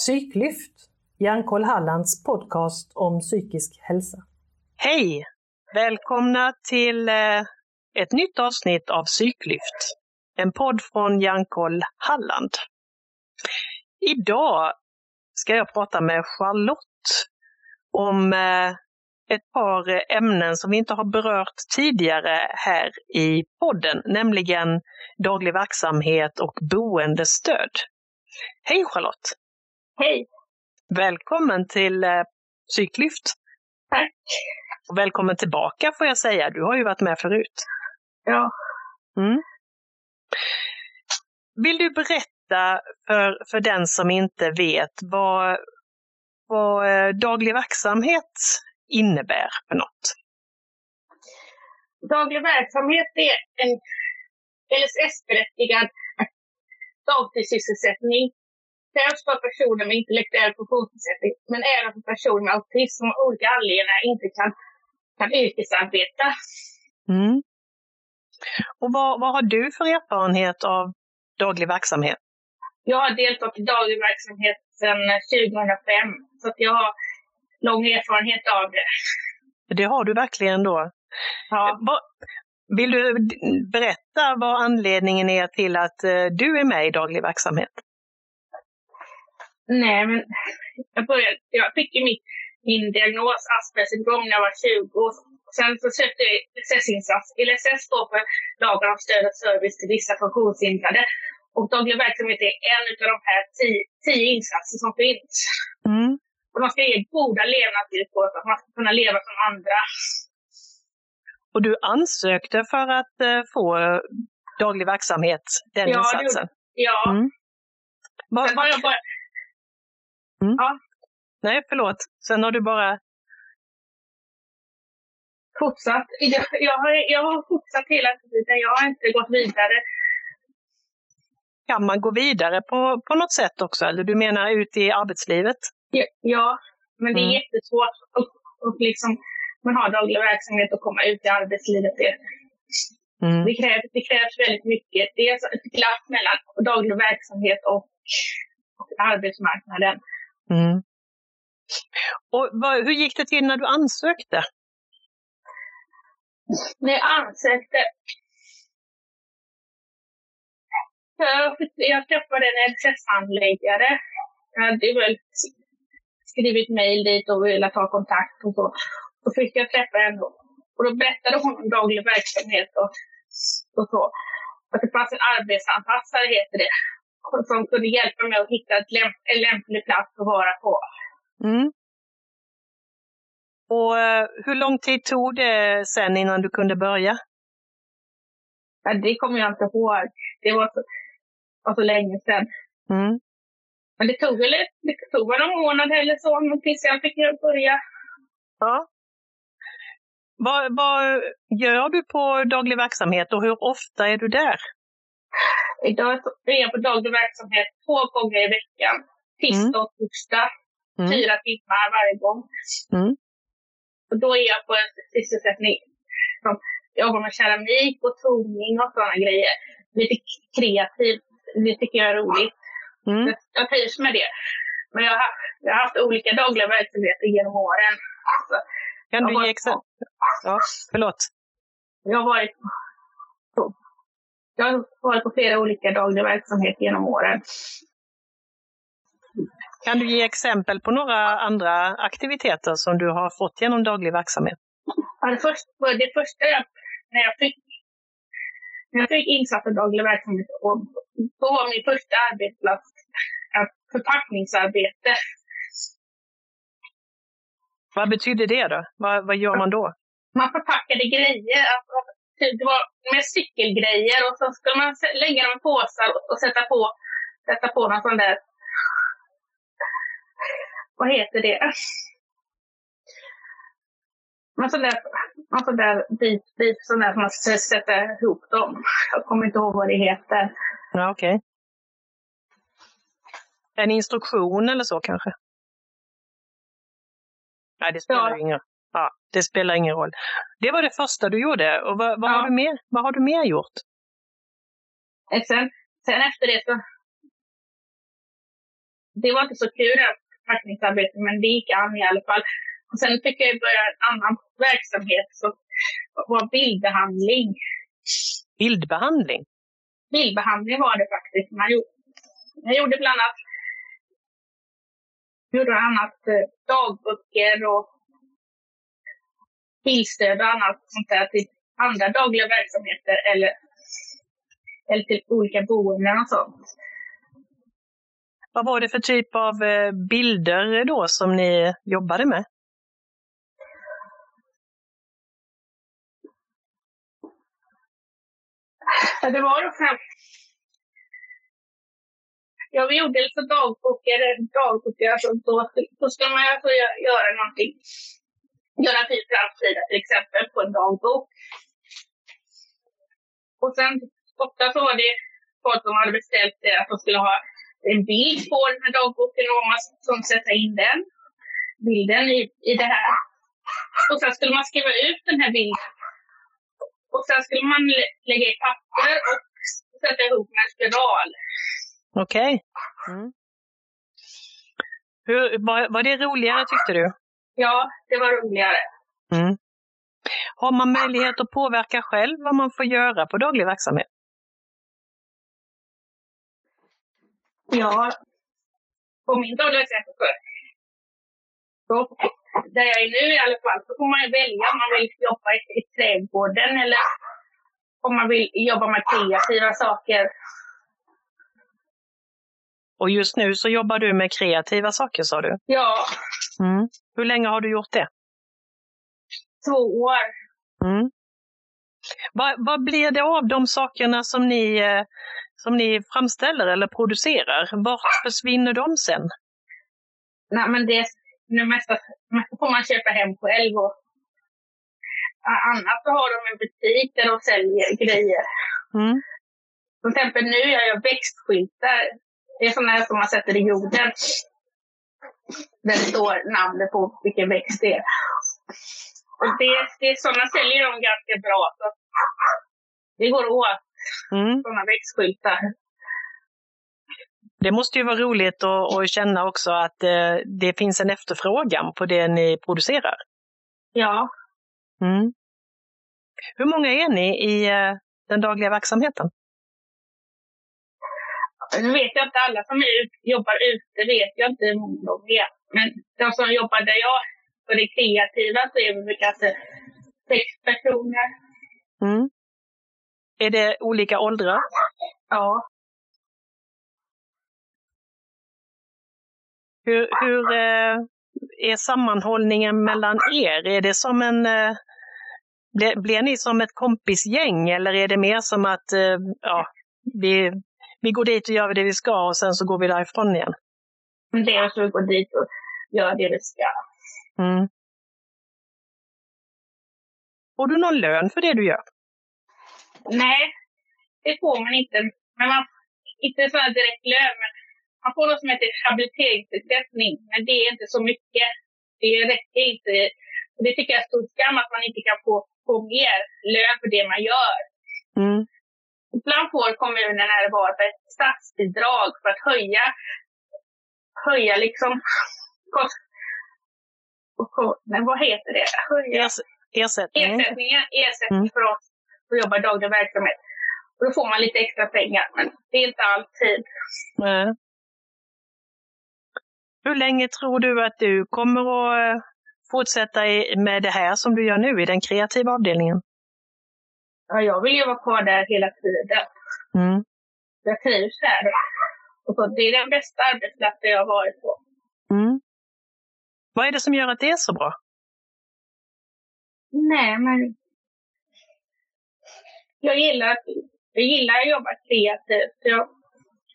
Psyklyft, Hjärnkoll Hallands podcast om psykisk hälsa. Hej! Välkomna till eh, ett nytt avsnitt av Psyklyft, en podd från Hjärnkoll Halland. Idag ska jag prata med Charlotte om eh, ett par ämnen som vi inte har berört tidigare här i podden, nämligen daglig verksamhet och boendestöd. Hej Charlotte! Hej! Välkommen till eh, Psyklyft! Tack! Och välkommen tillbaka får jag säga, du har ju varit med förut. Ja. Mm. Vill du berätta för, för den som inte vet vad, vad eh, daglig verksamhet innebär för något? Daglig verksamhet är en LSS-berättigad dagtidssysselsättning främst för personer med intellektuell funktionsnedsättning, men även för personer med autism som av olika anledningar inte kan, kan yrkesarbeta. Mm. Och vad, vad har du för erfarenhet av daglig verksamhet? Jag har deltagit i daglig verksamhet sedan 2005, så att jag har lång erfarenhet av det. Det har du verkligen då. Ja. Vill du berätta vad anledningen är till att eh, du är med i daglig verksamhet? Nej, men jag, började, jag fick ju mitt, min diagnos Aspergers syndrom när jag var 20. Och sen så sökte jag LSS-insats. LSS står för Lagen om stöd och service till vissa funktionshindrade. Och daglig verksamhet är en av de här tio, tio insatser som finns. Mm. Och de ska ge goda levnadsvillkor för att man ska kunna leva som andra. Och du ansökte för att uh, få daglig verksamhet, den ja, insatsen? Det, ja. Mm. Var, har jag bara, Mm. Ja. Nej, förlåt. Sen har du bara... Fortsatt. Jag, jag, har, jag har fortsatt hela tiden. Jag har inte gått vidare. Kan man gå vidare på, på något sätt också? Eller du menar ut i arbetslivet? Ja, ja men det är Mm. jättesvårt. Och, och liksom, man har daglig verksamhet och komma ut i arbetslivet. Det, Mm. det, krävs, det krävs väldigt mycket. Det är ett glapp mellan daglig verksamhet och, och arbetsmarknaden. Mm. Och vad, hur gick det till när du ansökte? När jag ansökte jag, träffade en LSS-handläggare. Jag hade väl skrivit mejl dit och velat ha kontakt och så. Då fick jag träffa henne och då berättade hon om daglig verksamhet och, och så. Att det fanns en arbetsanpassare, heter det, som kunde hjälpa mig att hitta ett lämp en lämplig plats att vara på. Mm. Och eh, hur lång tid tog det sen innan du kunde börja? Ja, det kommer jag inte ihåg. Det var så, var så länge sedan. Mm. Men det tog väl ett, det tog väl en månad eller så men tills jag fick börja. Ja. Vad, vad gör du på daglig verksamhet och hur ofta är du där? Idag är jag på daglig verksamhet två gånger i veckan. Tisdag och torsdag. Mm. Fyra timmar varje gång. Mm. Och då är jag på en sysselsättning som jobbar med keramik och toning och sådana grejer. Lite kreativt. Det tycker jag är roligt. Mm. Jag- trivs med det. Men jag har, jag har haft olika dagliga verksamheter genom åren. Så Kan du ge exempel? Ja, förlåt. Jag har varit jag har varit på flera olika dagliga verksamheter genom åren. Kan du ge exempel på några andra aktiviteter som du har fått genom daglig verksamhet? Ja, det, första, det första jag, när jag fick när jag fick insatt i daglig verksamhet, och då var min första arbetsplats förpackningsarbete. Vad betyder det då? Vad, vad gör man då? Man förpackade grejer, alltså, det var med cykelgrejer och så skulle man lägga dem i påsar och, sätta på, sätta på någon sån där, vad heter det? Men sån där, en sån där bit, bit, sån där som man ska sätta ihop dem. Jag kommer inte ihåg vad det heter. Ja, okej. En instruktion eller så kanske? Nej, det spelar Ja. ingen Ja, det spelar ingen roll. Det var det första du gjorde. Och vad, vad, Ja. har, du mer, vad har du mer gjort? Eh, Sen, sen efter det så det var inte så kul det här packningsarbetet, men det gick an i alla fall. Och sen fick jag börja en annan verksamhet som var bildbehandling. Bildbehandling? Bildbehandling var det faktiskt. Man gjorde, jag gjorde bland annat, gjorde annat eh, dagböcker och bilstöd och annat sånt där till andra dagliga verksamheter eller, eller till olika boenden och sånt. Vad var det för typ av eh, bilder då som ni jobbade med? Det var främst... Ja, vi gjorde alltså dagböcker, dagböcker alltså då, då skulle man alltså göra någonting. Göra en fin framsida till exempel på en dagbok. Och sen ofta så var det folk som hade beställt det att de skulle ha en bild på den här dagboken och man skulle sätta in den bilden i, i det här. Och sen skulle man skriva ut den här bilden och sen skulle man lägga i papper och sätta ihop med en spiral. Okej. Okay. Mm. var, var det roligare tyckte du? Ja, det var roligare. Mm. Har man möjlighet att påverka själv vad man får göra på daglig verksamhet? Ja, på min dagliga verksamhet så där jag är nu i alla fall, så får man välja om man vill jobba i, i trädgården eller om man vill jobba med kreativa saker. Och just nu så jobbar du med kreativa saker sa du? Ja. Mm. Hur länge har du gjort det? Två år. Mm. Vad, vad blir det av de sakerna som ni, eh, som ni framställer eller producerar? Vart försvinner de sen? Nej, men det, det mesta, mesta får man köpa hem själv. Och, annars så har de en butik där de säljer grejer. Mm. Till exempel nu gör jag växtskyltar. Det är sådana som man sätter i jorden. Där det står namnet på vilken växt det är. Och det, det, sådana säljer de ganska bra. Så det går åt. Mm. Sådana växtskyltar det måste ju vara roligt att, att känna också att eh, det finns en efterfrågan på det ni producerar. Ja. Mm. Hur många är ni i eh, den dagliga verksamheten? Nu vet jag inte alla som ut, jobbar ute, vet jag inte hur många de är. Men de som jobbar där jag, för det kreativa, så är vi kanske sex personer. Mm. Är det olika åldrar? Ja. Hur, hur eh, är sammanhållningen mellan er? Är det som en... Eh, blir, blir ni som ett kompisgäng eller är det mer som att eh, ja, vi, vi går dit och gör det vi ska och sen så går vi därifrån igen? Det är så vi går dit och gör det vi ska. Mm. Får du någon lön för det du gör? Nej, det får man inte. Men man, inte så direkt lön, men man får något som heter habiliteringsersättning, men det är inte så mycket. Det räcker inte. Det tycker jag är stor skam att man inte kan få, få mer lön för det man gör. Mm. Ibland får kommunen det var ett statsbidrag för att höja, höja liksom kost, nej, vad heter det? Höja ersättningen. Ersättningen, ersättning mm. för oss som jobbar i daglig verksamhet. Och då får man lite extra pengar, men det är inte alltid. Nej. Hur länge tror du att du kommer att eh, fortsätta med det här som du gör nu i den kreativa avdelningen? Ja, jag vill ju vara kvar där hela tiden. Mm. Jag trivs där. Och så, det är den bästa arbetsplatsen jag har varit på. Mm. Vad är det som gör att det är så bra? Nej, men jag gillar, jag gillar att jobba kreativt. Jag är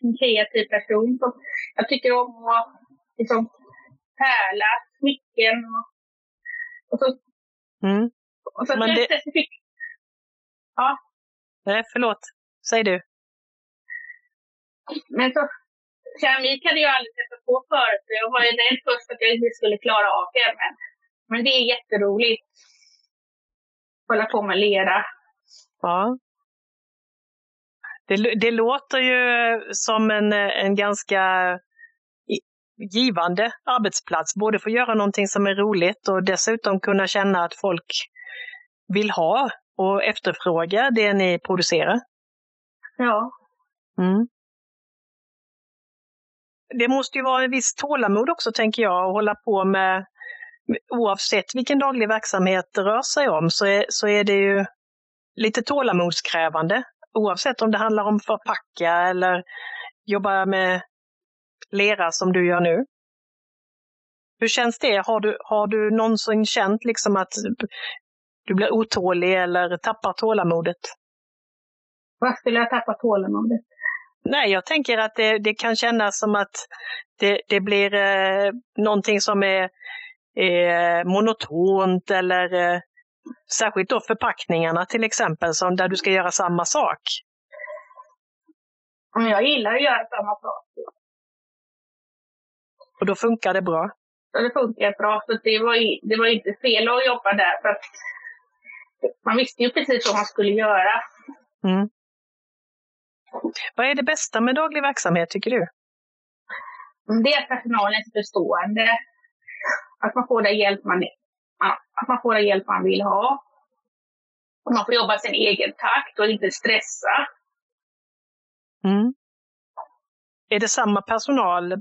en kreativ person. Så jag tycker om att liksom pärla, smycken och, och så. Mm. Och så Men det... specifikt. Ja. Nej, förlåt. Säg du. Men så, keramik hade jag aldrig testat på förut. Jag var ju rädd först att jag inte skulle klara av det. Men, men det är jätteroligt. Hålla på med lera. Ja. Det, det låter ju som en, en ganska givande arbetsplats. Både få göra någonting som är roligt och dessutom kunna känna att folk vill ha och efterfråga det ni producerar. Ja. Mm. Det måste ju vara en viss tålamod också, tänker jag, att hålla på med, oavsett vilken daglig verksamhet det rör sig om, så är, så är det ju lite tålamodskrävande. Oavsett om det handlar om förpacka eller jobba med lera som du gör nu. Hur känns det? Har du, har du någonsin känt liksom att du blir otålig eller tappar tålamodet? Vad skulle jag tappa tålamodet? Nej, jag tänker att det, det kan kännas som att det, det blir eh, någonting som är, är monotont eller eh, särskilt då förpackningarna till exempel, som där du ska göra samma sak. Men jag gillar att göra samma sak. Och då funkar det bra? Så det funkar bra, så det var, det var inte fel att jobba där. För man visste ju precis vad man skulle göra. Mm. Vad är det bästa med daglig verksamhet tycker du? Det är personalens förstående. Att man får den hjälp man, att man, får den hjälp man vill ha. Och man får jobba sin egen takt och inte stressa. Mm. Är det samma personal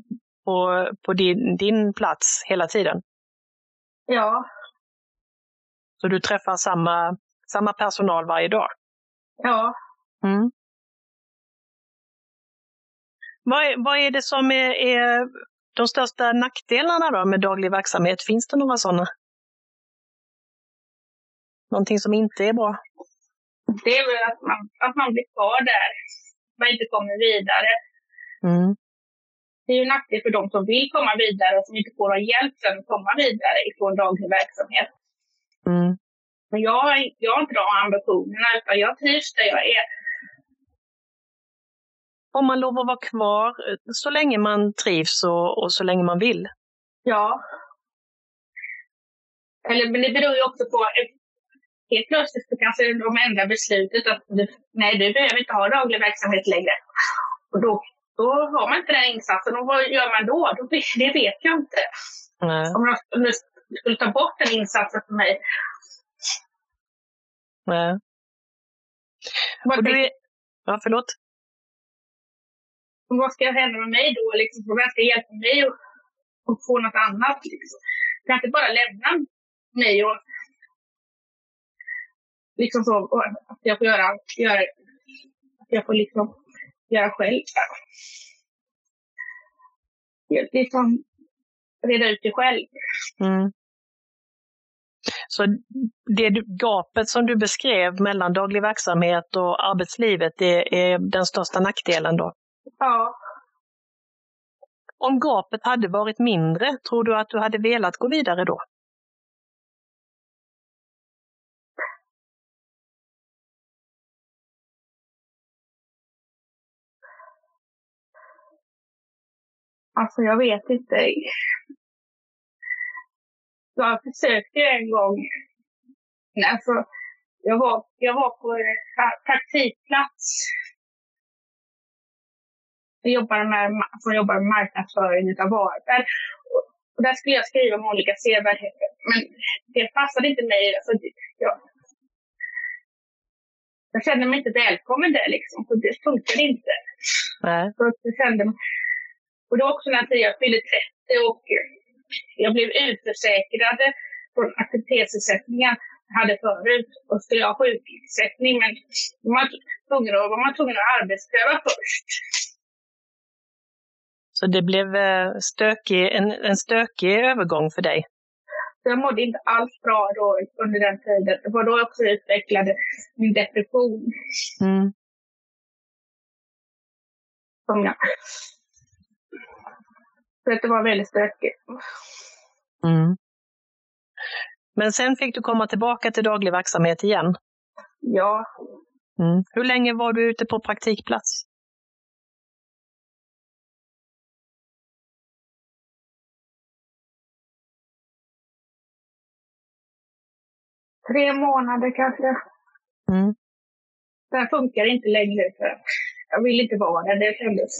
på, på din, din plats hela tiden? Ja. Så du träffar samma, samma personal varje dag? Ja. Mm. Vad är, vad är det som är, är de största nackdelarna då med daglig verksamhet? Finns det några sådana? Någonting som inte är bra? Det är väl att man, att man blir kvar där. Man inte kommer vidare. Mm. Det är ju nackdel för de som vill komma vidare och som inte får någon hjälp sen att komma vidare ifrån daglig verksamhet. Mm. Men jag, jag har inte de ambitionerna utan jag trivs där jag är om man lov att vara kvar eh, så länge man trivs och, och så länge man vill. Ja. Eller, men det beror ju också på, helt plötsligt så kanske de ändrar beslutet att du, nej, du behöver inte ha daglig verksamhet längre. Och då, då har man inte den insatsen. Och vad gör man då? då det vet jag inte. Nej. Om de skulle ta bort den insatsen för mig. Nej. Och du är... Ja, förlåt? vad ska hända med mig då? Liksom, vem ska hjälpa mig att, att få något annat? Liksom. Jag kan inte bara lämna mig och liksom så, och att jag får göra, göra att jag får liksom göra själv. Liksom reda ut det själv. Mm. Så det gapet som du beskrev mellan daglig verksamhet och arbetslivet, det är den största nackdelen då? Ja. Om gapet hade varit mindre, tror du att du hade velat gå vidare då? Alltså jag vet inte. Jag försökte en gång. Alltså, jag, var, jag var på praktikplats jag jobbar med, som jobbar med marknadsföring av varor. Och där skulle jag skriva om olika sevärdheter. Men det passade inte mig. Alltså, jag, jag kände mig inte välkommen där liksom. Så det funkade inte. Nej. Så jag kände, och det var också när jag fyllde 30 och jag blev utförsäkrad från aktivitetsersättningen jag hade förut. Och skulle ha sjukersättning. Men man var man tvungen att arbetspröva först. Så det blev eh, stökig, en, en stökig övergång för dig? Jag mådde inte alls bra då under den tiden. Det var då jag också utvecklade min depression. Mm. Som jag... Så det var väldigt stökigt. Mm. Men sen fick du komma tillbaka till daglig verksamhet igen? Ja. Mm. Hur länge var du ute på praktikplats? tre månader kanske. Mm. Sen funkar inte längre för jag vill inte vara där. Det kändes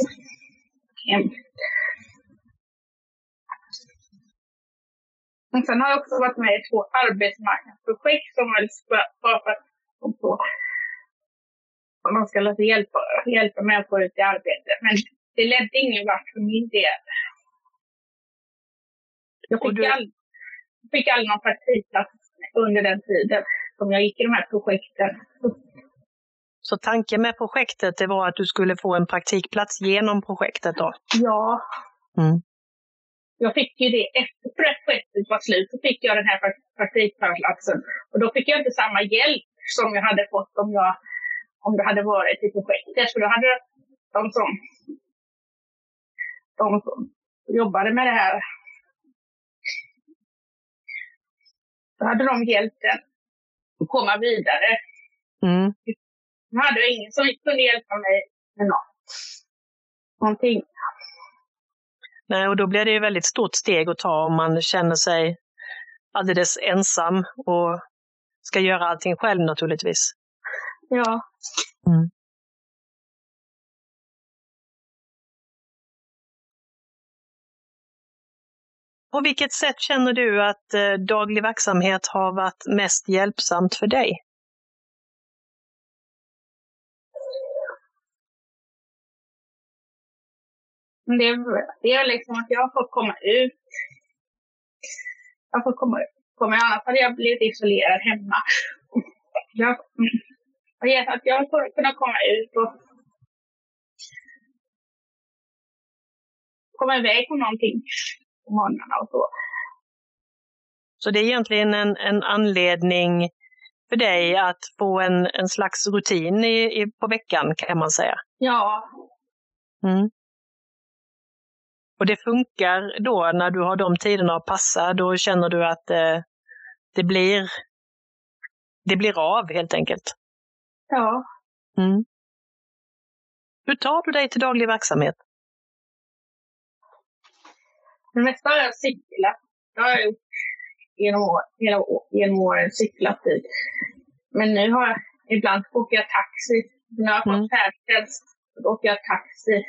hemskt. Men sen har jag också varit med i två arbetsmarknadsprojekt som har skapat på om man ska låta hjälpa, hjälpa få ut i arbete. Men det ledde ingen vart för min del. Jag fick, du... all, fick aldrig någon praktikplats under den tiden som jag gick i de här projekten. Så tanken med projektet det var att du skulle få en praktikplats genom projektet då? Ja. Mm. Jag fick ju det efter projektet var slut, så fick jag den här praktikplatsen. Och då fick jag inte samma hjälp som jag hade fått om jag om det hade varit i projektet. För då hade de som, de som jobbade med det här, då hade de hjälpt en att komma vidare. Mm. Nu hade jag ingen som kunde hjälpa mig med något. någonting. Nej, och då blir det ju väldigt stort steg att ta om man känner sig alldeles ensam och ska göra allting själv naturligtvis. Ja. Mm. På vilket sätt känner du att eh, daglig verksamhet har varit mest hjälpsamt för dig? Det, det är liksom att jag har fått komma ut. Jag har fått komma, komma annars hade jag blivit isolerad hemma. Jag, och att jag har kunnat komma ut och komma iväg på någonting på morgnarna och så. Så det är egentligen en, en anledning för dig att få en, en slags rutin i, i, på veckan kan man säga? Ja. Mm. Och det funkar då när du har de tiderna att passa, då känner du att eh, det, blir, det blir av helt enkelt? Ja. Mm. Hur tar du dig till daglig verksamhet? Det mesta har jag cyklat. Har jag gjort genom, år, genom, åren, cyklat dit. Men nu har jag, ibland åker jag taxi. När jag har fått mm. färdtjänst, åker jag taxi.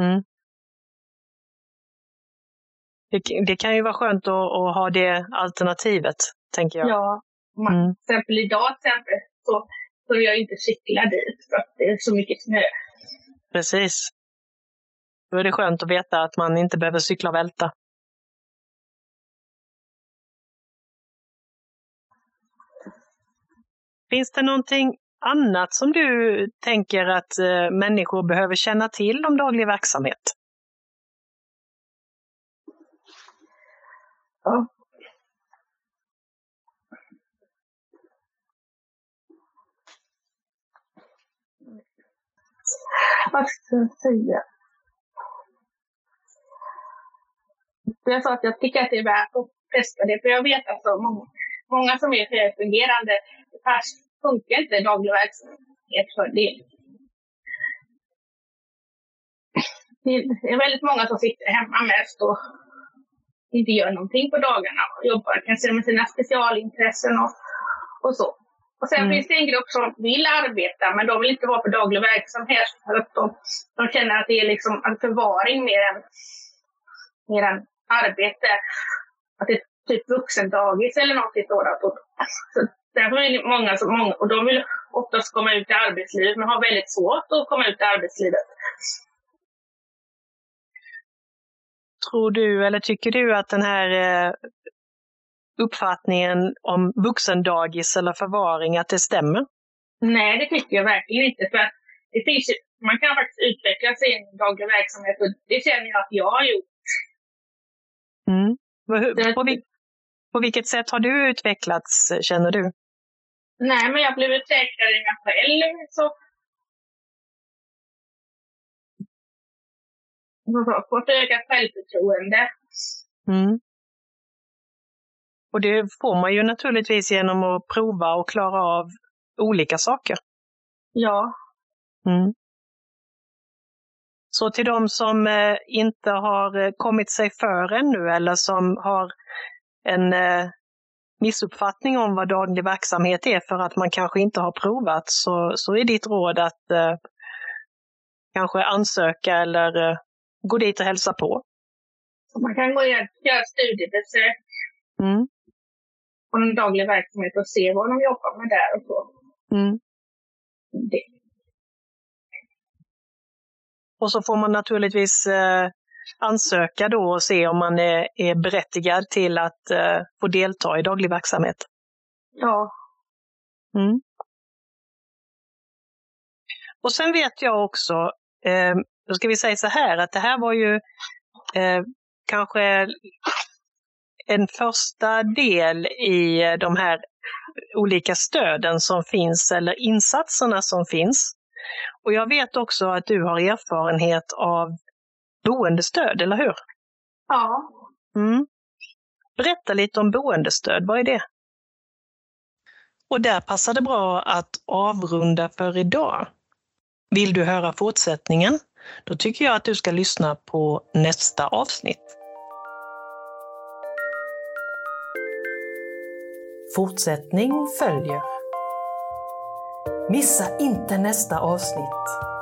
Mm. Det, det, kan ju vara skönt att, att, ha det alternativet, tänker jag. Ja. Man, mm. Till exempel idag till exempel, så så jag inte cykla dit för att det är så mycket snö. Precis. Då är det skönt att veta att man inte behöver cykla och välta. Finns det någonting annat som du tänker att eh, människor behöver känna till om daglig verksamhet? Ja, vad ska jag säga? Jag sa att jag tycker att det är värt att testa det, för jag vet att alltså, många, många som är fungerande, det funkar inte daglig verksamhet för det. Det är väldigt många som sitter hemma mest och inte gör någonting på dagarna och jobbar kanske med sina specialintressen och, och så. Och sen mm. finns det en grupp som vill arbeta, men de vill inte vara på daglig verksamhet. För att de, de känner att det är liksom en förvaring mer än, mer än arbete. Att det är typ vuxendagis eller något sådant. Så därför är det många som, många, och de vill oftast komma ut i arbetslivet, men har väldigt svårt att komma ut i arbetslivet. Tror du, eller tycker du att den här eh, uppfattningen om vuxendagis eller förvaring, att det stämmer? Nej, det tycker jag verkligen inte. För det finns, man kan faktiskt utveckla sin dagliga verksamhet och det känner jag att jag har gjort. Mm. På, på vilket sätt har du utvecklats, känner du? Nej, men jag blivit säkrare i mig själv. Så fått ökat självförtroende. Mm. Och det får man ju naturligtvis genom att prova och klara av olika saker. Ja. Mm. Så till de som eh, inte har eh, kommit sig för ännu eller som har en eh, missuppfattning om vad daglig verksamhet är för att man kanske inte har provat så, så är ditt råd att eh, kanske ansöka eller eh, gå dit och hälsa på. Man kan gå och göra studiebesök Mm. Och en daglig verksamhet och se vad de jobbar med där och så. Mm. Det. Och så får man naturligtvis eh, ansöka då och se om man är, är berättigad till att eh, få delta i daglig verksamhet. Ja. Mm. Och sen vet jag också, eh, då ska vi säga så här, att det här var ju eh, kanske en första del i de här olika stöden som finns eller insatserna som finns. Och jag vet också att du har erfarenhet av boendestöd, eller hur? Ja. Mm. Berätta lite om boendestöd, vad är det? Och där passar det bra att avrunda för idag. Vill du höra fortsättningen? Då tycker jag att du ska lyssna på nästa avsnitt. Fortsättning följer. Missa inte nästa avsnitt.